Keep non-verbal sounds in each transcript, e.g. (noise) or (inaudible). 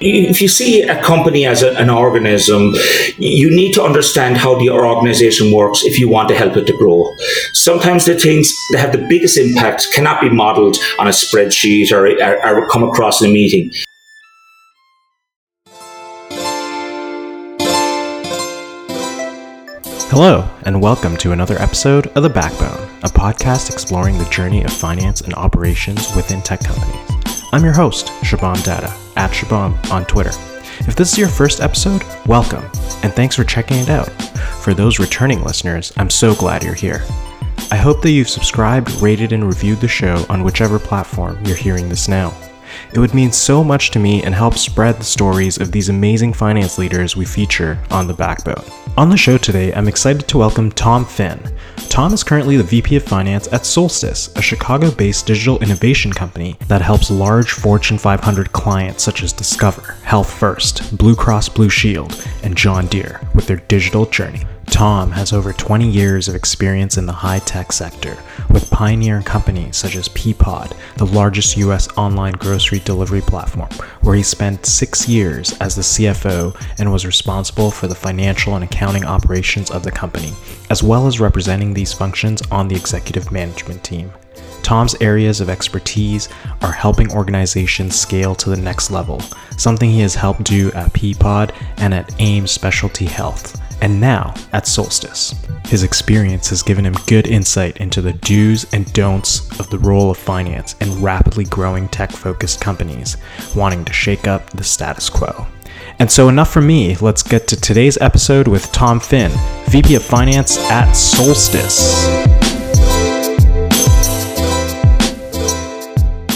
if you see a company as a, an organism, you need to understand how the organization works if you want to help it to grow. Sometimes the things that have the biggest impact cannot be modeled on a spreadsheet or, or, or come across in a meeting. Hello, and welcome to another episode of The Backbone, a podcast exploring the journey of finance and operations within tech companies. I'm your host, Shubham Datta, at Shubham on Twitter. If this is your first episode, welcome, and thanks for checking it out. For those returning listeners, I'm so glad you're here. I hope that you've subscribed, rated, and reviewed the show on whichever platform you're hearing this now. It would mean so much to me and help spread the stories of these amazing finance leaders we feature on The Backbone. On the show today, I'm excited to welcome Tom Finn. Tom is currently the VP of Finance at Solstice, a Chicago based digital innovation company that helps large Fortune 500 clients such as Discover, Health First, Blue Cross Blue Shield, and John Deere with their digital journey. Tom has over 20 years of experience in the high tech sector with pioneering companies such as Peapod, the largest US online grocery delivery platform, where he spent six years as the CFO and was responsible for the financial and accounting operations of the company, as well as representing these functions on the executive management team. Tom's areas of expertise are helping organizations scale to the next level, something he has helped do at Peapod and at AIM Specialty Health and now at Solstice. His experience has given him good insight into the do's and don'ts of the role of finance in rapidly growing tech focused companies wanting to shake up the status quo. And so, enough from me. Let's get to today's episode with Tom Finn, VP of Finance at Solstice.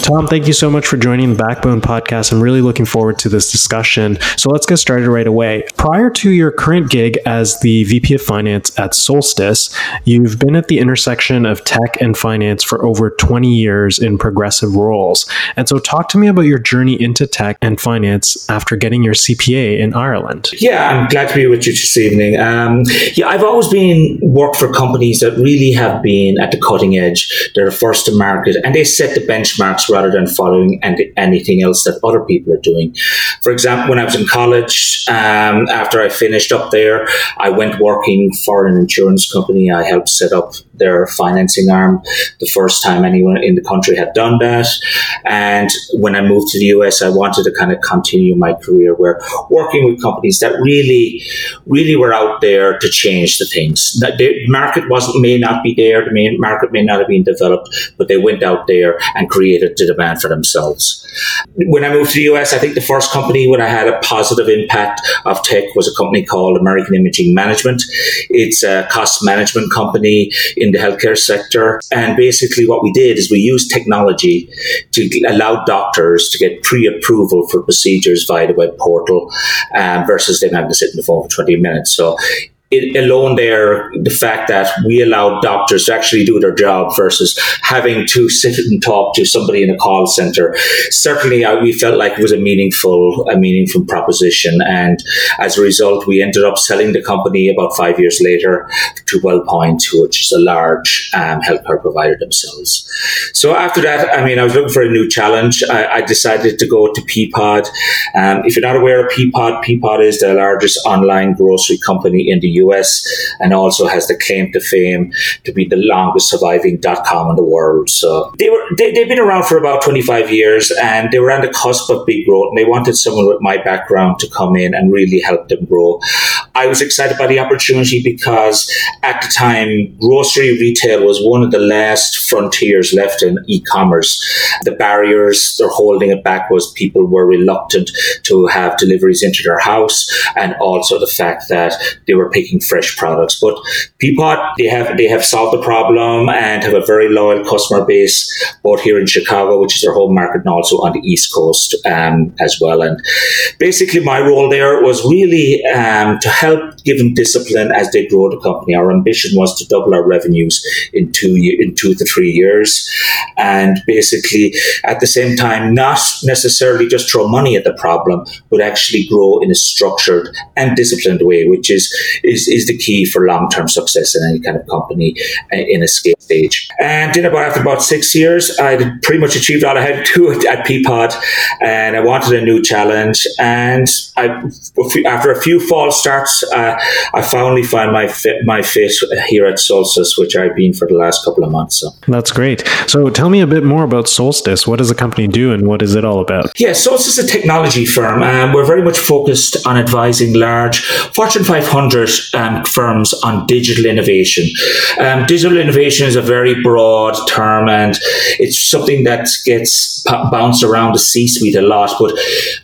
Tom, thank you so much for joining the Backbone podcast. I'm really looking forward to this discussion. So let's get started right away. Prior to your current gig as the VP of Finance at Solstice, you've been at the intersection of tech and finance for over 20 years in progressive roles. And so talk to me about your journey into tech and finance after getting your CPA in Ireland. Yeah, I'm glad to be with you this evening. Um, yeah, I've always been worked for companies that really have been at the cutting edge. They're first to market and they set the benchmarks rather than following any, anything else that other people are doing. For example, when I was in college, um, after I finished up there, I went working for an insurance company. I helped set up their financing arm the first time anyone in the country had done that. And when I moved to the US, I wanted to kind of continue my career where working with companies that really, really were out there to change the things. The market wasn't may not be there, the main market may not have been developed, but they went out there and created demand for themselves. When I moved to the US, I think the first company when I had a positive impact of tech was a company called American Imaging Management. It's a cost management company in in the healthcare sector. And basically, what we did is we used technology to allow doctors to get pre approval for procedures via the web portal um, versus them having to sit in the phone for 20 minutes. So it, alone there, the fact that we allowed doctors to actually do their job versus having to sit and talk to somebody in a call center, certainly I, we felt like it was a meaningful, a meaningful proposition. And as a result, we ended up selling the company about five years later to WellPoint, which is a large um, healthcare provider themselves. So after that, I mean, I was looking for a new challenge. I, I decided to go to Peapod. Um, if you're not aware of Peapod, Peapod is the largest online grocery company in the US and also has the claim to fame to be the longest surviving dot com in the world. So they were they, they've been around for about 25 years and they were on the cusp of big growth and they wanted someone with my background to come in and really help them grow. I was excited by the opportunity because at the time grocery retail was one of the last frontiers left in e-commerce. The barriers they're holding it back was people were reluctant to have deliveries into their house and also the fact that they were picking making fresh products. But Peapod, they have they have solved the problem and have a very loyal customer base, both here in Chicago, which is their home market, and also on the East Coast um, as well. And basically, my role there was really um, to help give them discipline as they grow the company. Our ambition was to double our revenues in two in two to three years, and basically at the same time, not necessarily just throw money at the problem, but actually grow in a structured and disciplined way, which is is is, is the key for long term success in any kind of company uh, in a scale stage. And then about after about six years, I pretty much achieved all I had to at Peapod, and I wanted a new challenge. And I, after a few false starts, uh, I finally found my fit, my fit here at Solstice, which I've been for the last couple of months. So that's great. So tell me a bit more about Solstice. What does the company do, and what is it all about? Yeah, Solstice is a technology firm. Um, we're very much focused on advising large Fortune 500 um, firms on digital innovation. Um, digital innovation is a very broad term, and it's something that gets bounced around the C-suite a lot. But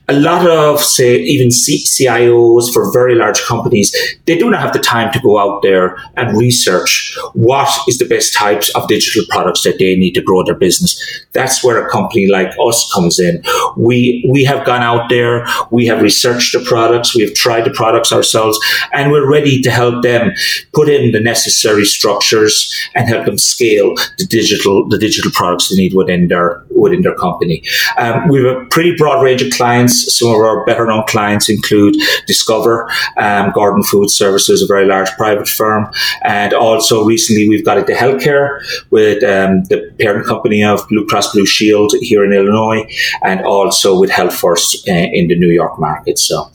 a lot of, say, even C- CIOs for very large companies, they do not have the time to go out there and research what is the best types of digital products that they need to grow their business. That's where a company like us comes in. We we have gone out there, we have researched the products, we have tried the products ourselves, and we're ready to help them put in the necessary structures and help them scale the digital the digital products they need within their within their company. Um, we have a pretty broad range of clients. Some of our better known clients include Discover, um, Gordon Food Services, a very large private firm, and also recently we've got into healthcare with um, the parent company of Blue Cross Blue Shield here in Illinois, and also with Health First uh, in the New York market. So,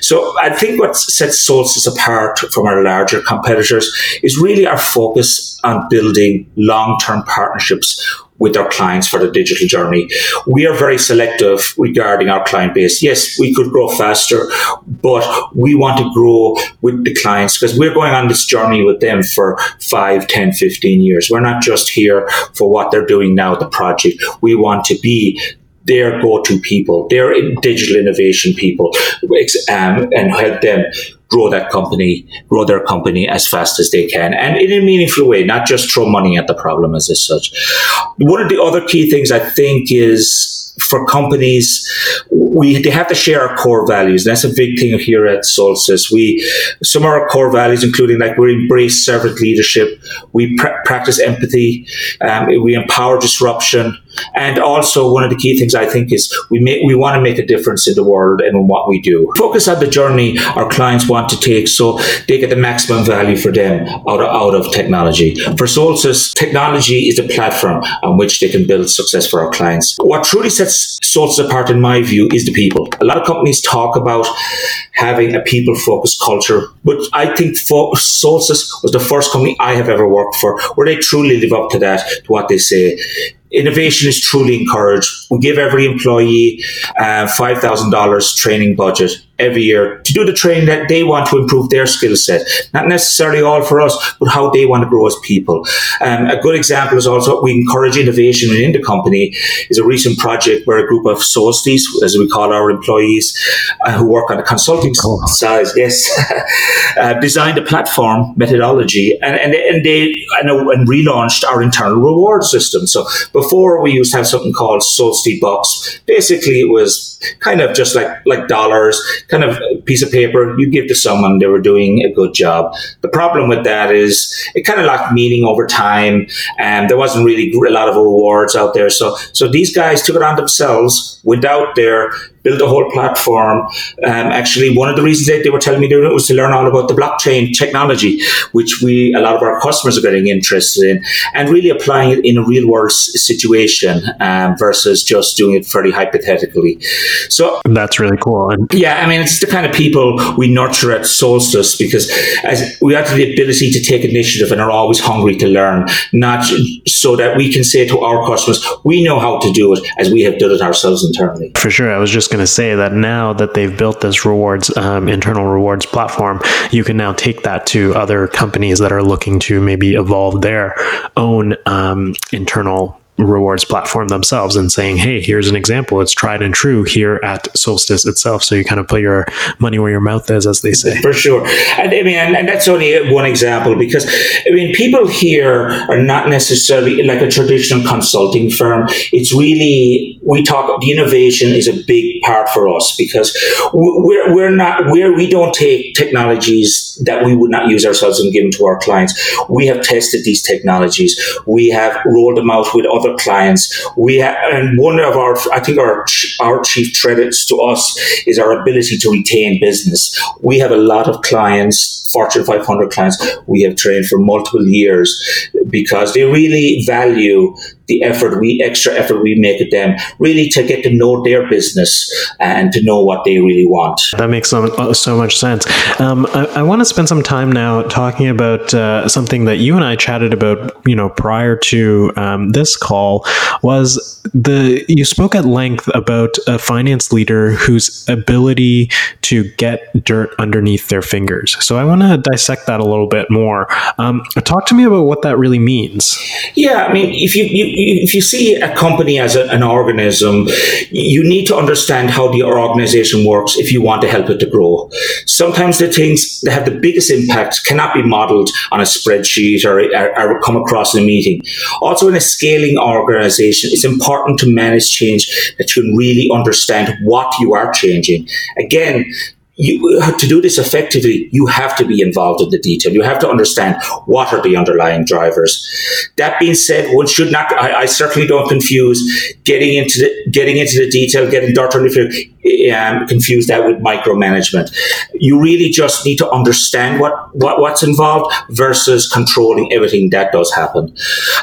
so I think what sets Solstice apart from our larger competitors is really our focus on building long-term partnerships with our clients for the digital journey. We are very selective regarding our client base. Yes, we could grow faster, but we want to grow with the clients because we're going on this journey with them for 5, 10, 15 years. We're not just here for what they're doing now, the project. We want to be their go-to people, their digital innovation people, um, and help them grow that company, grow their company as fast as they can, and in a meaningful way, not just throw money at the problem as such. One of the other key things I think is for companies, we they have to share our core values. That's a big thing here at Solstice. We some of our core values, including like we embrace servant leadership, we pr- practice empathy, um, we empower disruption, and also, one of the key things I think is we make, we want to make a difference in the world and in what we do. Focus on the journey our clients want to take so they get the maximum value for them out of, out of technology. For Solstice, technology is a platform on which they can build success for our clients. What truly sets Solstice apart, in my view, is the people. A lot of companies talk about having a people focused culture, but I think for Solstice was the first company I have ever worked for where they truly live up to that, to what they say innovation is truly encouraged. We give every employee uh, $5,000 training budget every year to do the training that they want to improve their skill set. Not necessarily all for us, but how they want to grow as people. Um, a good example is also we encourage innovation within the company is a recent project where a group of Solstice, as we call our employees, uh, who work on the consulting oh. side, yes, (laughs) uh, designed a platform methodology and, and, and they and, and relaunched our internal reward system. So before we used to have something called Solstice Bucks. Basically, it was kind of just like like dollars kind of piece of paper you give to someone they were doing a good job. The problem with that is it kind of lacked meaning over time, and there wasn't really a lot of rewards out there. So so these guys took it on themselves, went out there, build a whole platform. Um, actually, one of the reasons that they were telling me doing it was to learn all about the blockchain technology, which we a lot of our customers are getting interested in, and really applying it in a real world situation um, versus just doing it fairly hypothetically. So that's really cool. And- yeah, I mean, it's the kind of people we nurture at Solstice because as we have the ability to take initiative and are always hungry to learn, not so that we can say to our customers, we know how to do it as we have done it ourselves internally. For sure, I was just going going to say that now that they've built this rewards, um, internal rewards platform, you can now take that to other companies that are looking to maybe evolve their own um, internal rewards platform themselves and saying, hey, here's an example. It's tried and true here at Solstice itself. So you kind of put your money where your mouth is, as they say. For sure. And I mean, and, and that's only one example because, I mean, people here are not necessarily like a traditional consulting firm. It's really, we talk, the innovation is a big part for us because we're, we're not, we're, we don't take technologies that we would not use ourselves and give them to our clients. We have tested these technologies. We have rolled them out with other other clients. We have, and one of our, I think our our chief credits to us is our ability to retain business. We have a lot of clients Fortune 500 clients we have trained for multiple years because they really value the effort we extra effort we make at them really to get to know their business and to know what they really want. That makes so, so much sense. Um, I, I want to spend some time now talking about uh, something that you and i chatted about you know prior to um, this call was the you spoke at length about a finance leader whose ability to get dirt underneath their fingers. So i want to dissect that a little bit more um, talk to me about what that really means yeah i mean if you, you if you see a company as a, an organism, you need to understand how the organization works if you want to help it to grow. Sometimes the things that have the biggest impact cannot be modeled on a spreadsheet or, or, or come across in a meeting. Also, in a scaling organization, it's important to manage change that you can really understand what you are changing. Again, you, uh, to do this effectively, you have to be involved in the detail. You have to understand what are the underlying drivers. That being said, one should not. I, I certainly don't confuse getting into the getting into the detail, getting dirt on the um, confuse that with micromanagement. You really just need to understand what, what what's involved versus controlling everything that does happen.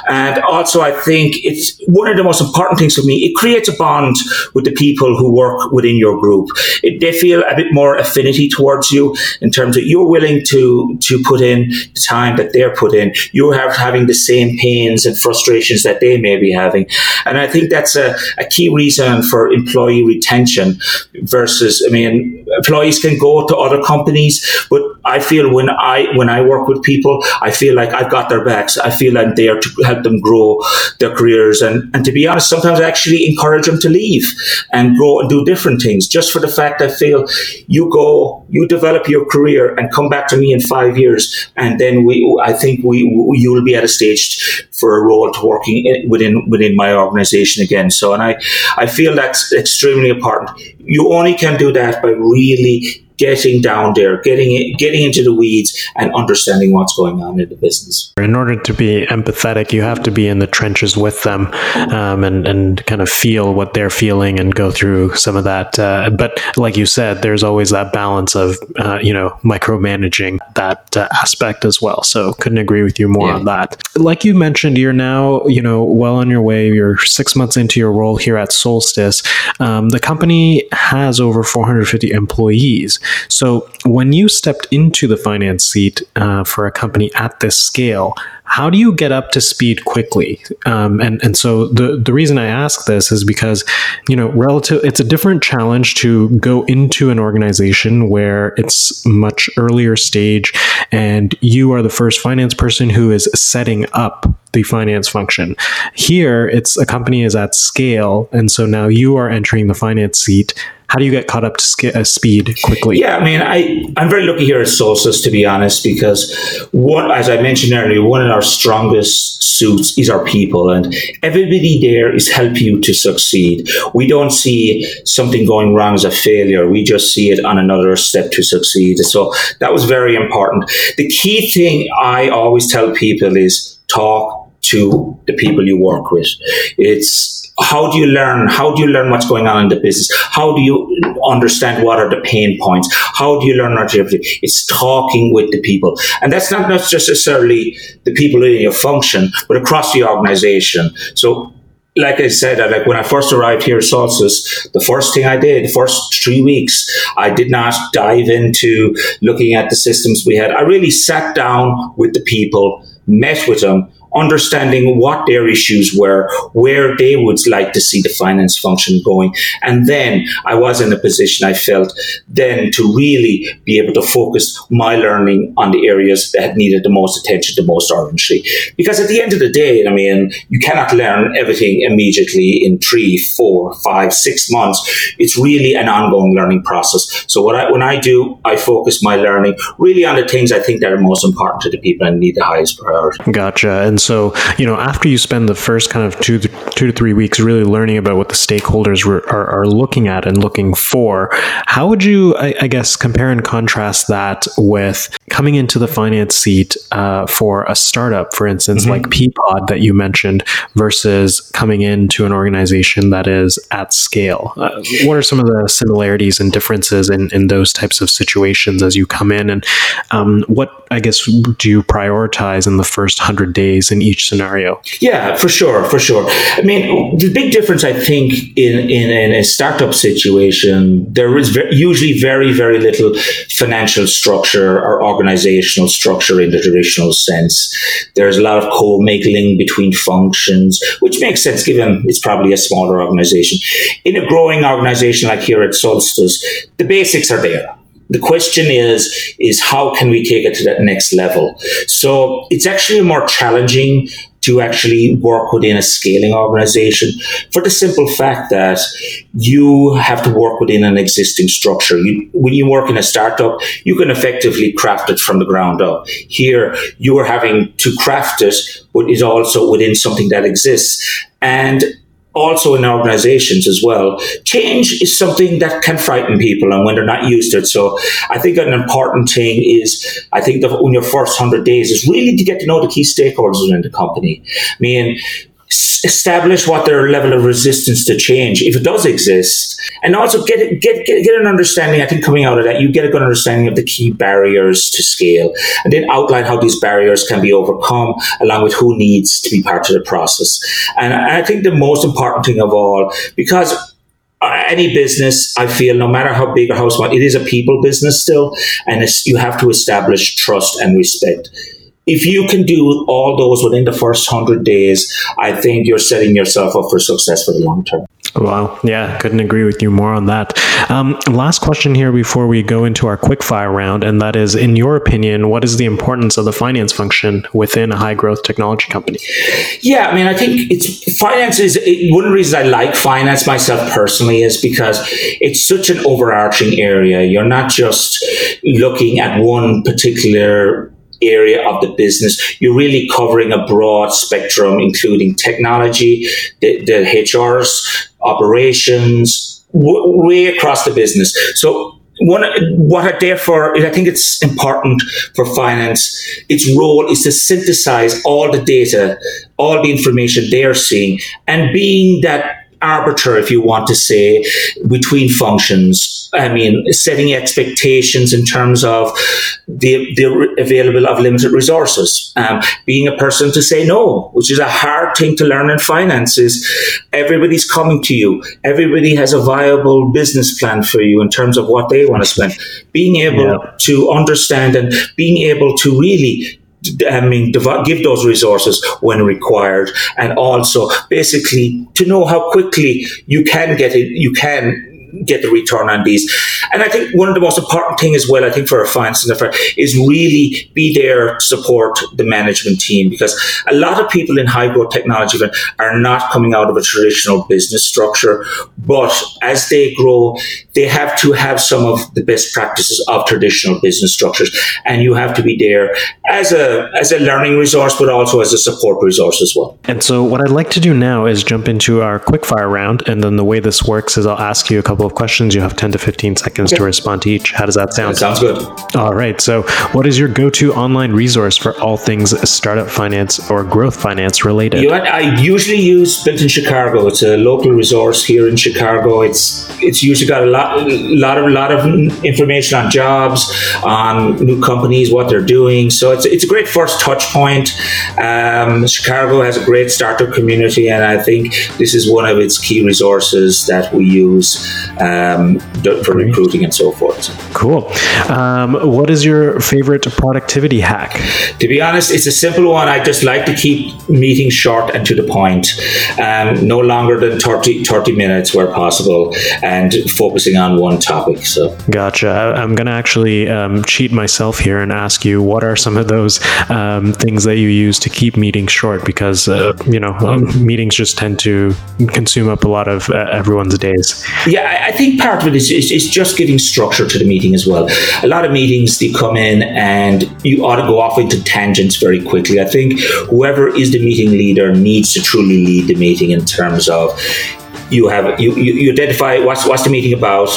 And also, I think it's one of the most important things for me. It creates a bond with the people who work within your group. It, they feel a bit more affinity towards you in terms of you're willing to to put in the time that they're put in. You're having the same pains and frustrations that they may be having, and I think that's a, a key reason for employee retention versus, I mean, employees can go to other companies, but I feel when I when I work with people, I feel like I've got their backs. I feel I'm there to help them grow their careers, and and to be honest, sometimes I actually encourage them to leave and grow and do different things, just for the fact I feel you go, you develop your career, and come back to me in five years, and then we, I think we, you will be at a stage for a role to working in, within within my organization again. So, and I I feel that's extremely important. You only can do that by really getting down there, getting it, getting into the weeds, and understanding what's going on in the business. In order to be empathetic, you have to be in the trenches with them, um, and and kind of feel what they're feeling and go through some of that. Uh, but like you said, there's always that balance of uh, you know micromanaging that uh, aspect as well. So couldn't agree with you more yeah. on that. Like you mentioned, you're now you know well on your way. You're six months into your role here at Solstice. Um, the company has over 450 employees. So when you stepped into the finance seat uh, for a company at this scale, how do you get up to speed quickly? Um, and and so the the reason I ask this is because you know relative it's a different challenge to go into an organization where it's much earlier stage, and you are the first finance person who is setting up the finance function. Here, it's a company is at scale, and so now you are entering the finance seat how do you get caught up to sk- uh, speed quickly? Yeah, I mean, I, I'm very lucky here at Solstice, to be honest, because one, as I mentioned earlier, one of our strongest suits is our people, and everybody there is helping you to succeed. We don't see something going wrong as a failure. We just see it on another step to succeed. So that was very important. The key thing I always tell people is talk to the people you work with. It's how do you learn? How do you learn what's going on in the business? How do you understand what are the pain points? How do you learn longevity? It's talking with the people. And that's not necessarily the people in your function, but across the organization. So like I said, like when I first arrived here at Solstice, the first thing I did, the first three weeks, I did not dive into looking at the systems we had. I really sat down with the people, met with them, understanding what their issues were, where they would like to see the finance function going. And then I was in a position I felt then to really be able to focus my learning on the areas that needed the most attention, the most urgency. Because at the end of the day, I mean, you cannot learn everything immediately in three, four, five, six months. It's really an ongoing learning process. So what I, when I do, I focus my learning really on the things I think that are most important to the people and need the highest priority. Gotcha. And so, you know, after you spend the first kind of two, two to three weeks really learning about what the stakeholders are, are looking at and looking for, how would you, I, I guess, compare and contrast that with coming into the finance seat uh, for a startup, for instance, mm-hmm. like Peapod that you mentioned, versus coming into an organization that is at scale? Uh, what are some of the similarities and differences in, in those types of situations as you come in? And um, what, I guess, do you prioritize in the first 100 days in each scenario? Yeah, for sure, for sure. I mean, the big difference, I think, in, in, in a startup situation, there is very, usually very, very little financial structure or organizational structure in the traditional sense. There's a lot of co-mingling between functions, which makes sense given it's probably a smaller organization. In a growing organization like here at Solstice, the basics are there the question is is how can we take it to that next level so it's actually a more challenging to actually work within a scaling organization for the simple fact that you have to work within an existing structure. You, when you work in a startup, you can effectively craft it from the ground up. Here, you are having to craft it, but is also within something that exists. And also in organizations as well. Change is something that can frighten people and when they're not used to it. So I think an important thing is, I think that in your first 100 days is really to get to know the key stakeholders in the company. I mean, establish what their level of resistance to change, if it does exist, and also get get get, get an understanding. I think coming out of that, you get a good understanding of the key barriers to scale, and then outline how these barriers can be overcome, along with who needs to be part of the process. And I think the most important thing of all, because uh, any business, I feel, no matter how big or how small, it is a people business still, and you have to establish trust and respect if you can do all those within the first 100 days, I think you're setting yourself up for success for the long term. Wow. Yeah, couldn't agree with you more on that. Um, last question here before we go into our quick fire round, and that is in your opinion, what is the importance of the finance function within a high growth technology company? Yeah, I mean, I think it's finance is it, one reason I like finance myself personally is because it's such an overarching area. You're not just looking at one particular area of the business. You're really covering a broad spectrum, including technology, the, the HRs, operations, w- way across the business. So one, what I therefore, I think it's important for finance. Its role is to synthesize all the data, all the information they are seeing, and being that arbiter, if you want to say, between functions. I mean, setting expectations in terms of the, the available of limited resources. Um, being a person to say no, which is a hard thing to learn in finance, is everybody's coming to you. Everybody has a viable business plan for you in terms of what they want to spend. Being able yeah. to understand and being able to really I mean, give those resources when required, and also basically to know how quickly you can get it, you can get the return on these. And I think one of the most important thing as well, I think for a finance center is really be there to support the management team because a lot of people in high growth technology are not coming out of a traditional business structure, but as they grow, they have to have some of the best practices of traditional business structures, and you have to be there as a as a learning resource, but also as a support resource as well. And so, what I'd like to do now is jump into our quick fire round, and then the way this works is I'll ask you a couple of questions. You have ten to fifteen seconds okay. to respond to each. How does that sound? That sounds good. All right. So, what is your go-to online resource for all things startup finance or growth finance related? You know I usually use Built in Chicago. It's a local resource here in Chicago. It's it's usually got a lot lot, lot of lot of information on jobs, on new companies, what they're doing. So it's it's a great first touch point. Um, Chicago has a great startup community, and I think this is one of its key resources that we use um, for recruiting and so forth. Cool. Um, what is your favorite productivity hack? To be honest, it's a simple one. I just like to keep meetings short and to the point, um, no longer than 30, 30 minutes where possible, and focusing on one topic. So, gotcha. I'm going to actually um, cheat myself here and ask you what are some of those um, things that you use to keep meetings short? Because uh, you know um, meetings just tend to consume up a lot of uh, everyone's days. Yeah, I think part of it is, is, is just giving structure to the meeting as well. A lot of meetings they come in and you ought to go off into tangents very quickly. I think whoever is the meeting leader needs to truly lead the meeting in terms of you have you, you, you identify what's what's the meeting about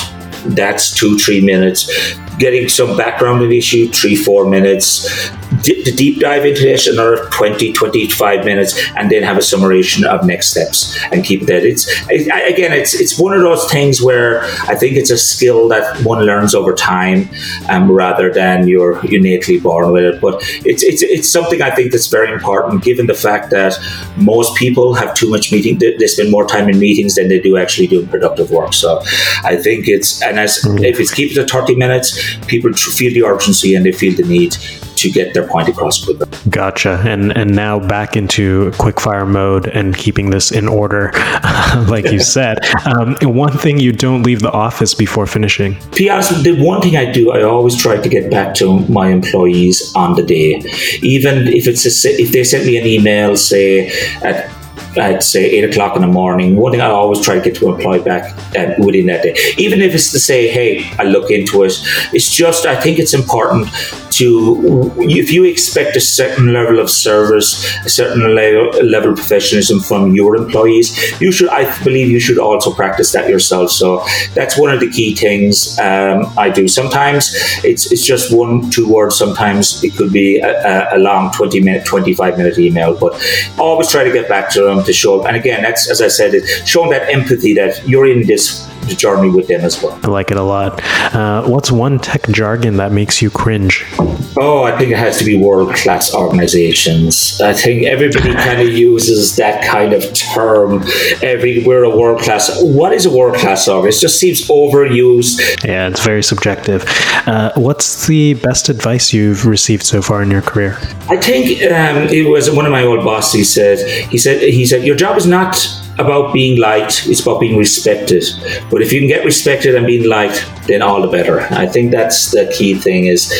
that's two, three minutes. Getting some background on the issue, three, four minutes. D- the deep dive into this, another 20, 25 minutes, and then have a summation of next steps and keep that. It's it, again, it's it's one of those things where I think it's a skill that one learns over time, um, rather than you're innately born with it. But it's it's it's something I think that's very important, given the fact that most people have too much meeting. They, spend more time in meetings than they do actually doing productive work. So I think it's and as mm. if it's keep it to 30 minutes, people feel the urgency and they feel the need to get their point across quicker. Gotcha. And and now back into quickfire mode and keeping this in order, (laughs) like you (laughs) said. Um, one thing you don't leave the office before finishing. Honest, the one thing I do, I always try to get back to my employees on the day, even if it's a, if they sent me an email, say at I'd say eight o'clock in the morning. One thing I always try to get to employ back um, within that day, even if it's to say, "Hey, I look into it." It's just I think it's important to if you expect a certain level of service, a certain level of professionalism from your employees, you should. I believe you should also practice that yourself. So that's one of the key things um, I do. Sometimes it's it's just one two words. Sometimes it could be a, a long twenty minute, twenty five minute email. But always try to get back to them show. And again, that's as I said, it's showing that empathy that you're in this journey with them as well. I like it a lot. Uh, what's one tech jargon that makes you cringe? Oh, I think it has to be world class organizations. I think everybody (laughs) kind of uses that kind of term. Every we're a world class. What is a world class org? It just seems overused. Yeah, it's very subjective. Uh, what's the best advice you've received so far in your career? I think um, it was one of my old bosses. He said, he said, he said, your job is not about being liked, it's about being respected. But if you can get respected and being liked, then all the better. I think that's the key thing is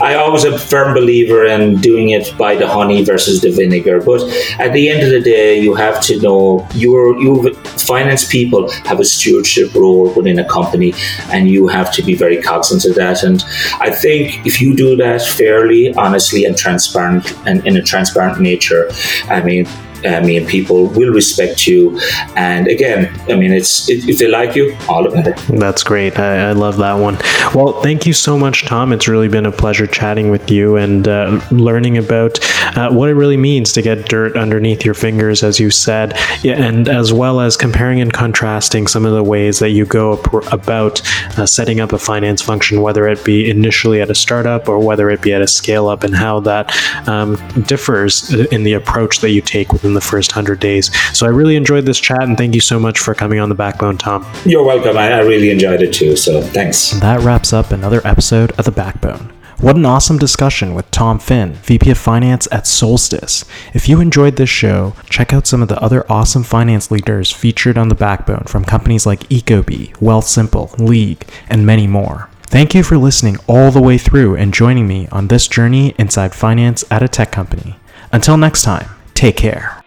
I always a firm believer in doing it by the honey versus the vinegar. But at the end of the day, you have to know you're you finance people have a stewardship role within a company and you have to be very cognizant of that. And I think if you do that fairly, honestly and transparent and in a transparent nature, I mean I mean, people will respect you. And again, I mean, it's it, if they like you, all the better. That's great. I, I, love that one. Well, thank you so much, Tom. It's really been a pleasure chatting with you and uh, learning about uh, what it really means to get dirt underneath your fingers, as you said, and as well as comparing and contrasting some of the ways that you go about uh, setting up a finance function, whether it be initially at a startup or whether it be at a scale up, and how that um, differs in the approach that you take within the first 100 days. So I really enjoyed this chat and thank you so much for coming on the Backbone, Tom. You're welcome. I, I really enjoyed it too. So thanks. That wraps up another episode of The Backbone. What an awesome discussion with Tom Finn, VP of Finance at Solstice. If you enjoyed this show, check out some of the other awesome finance leaders featured on the backbone from companies like Ecobee, Wealthsimple, League, and many more. Thank you for listening all the way through and joining me on this journey inside finance at a tech company. Until next time, take care.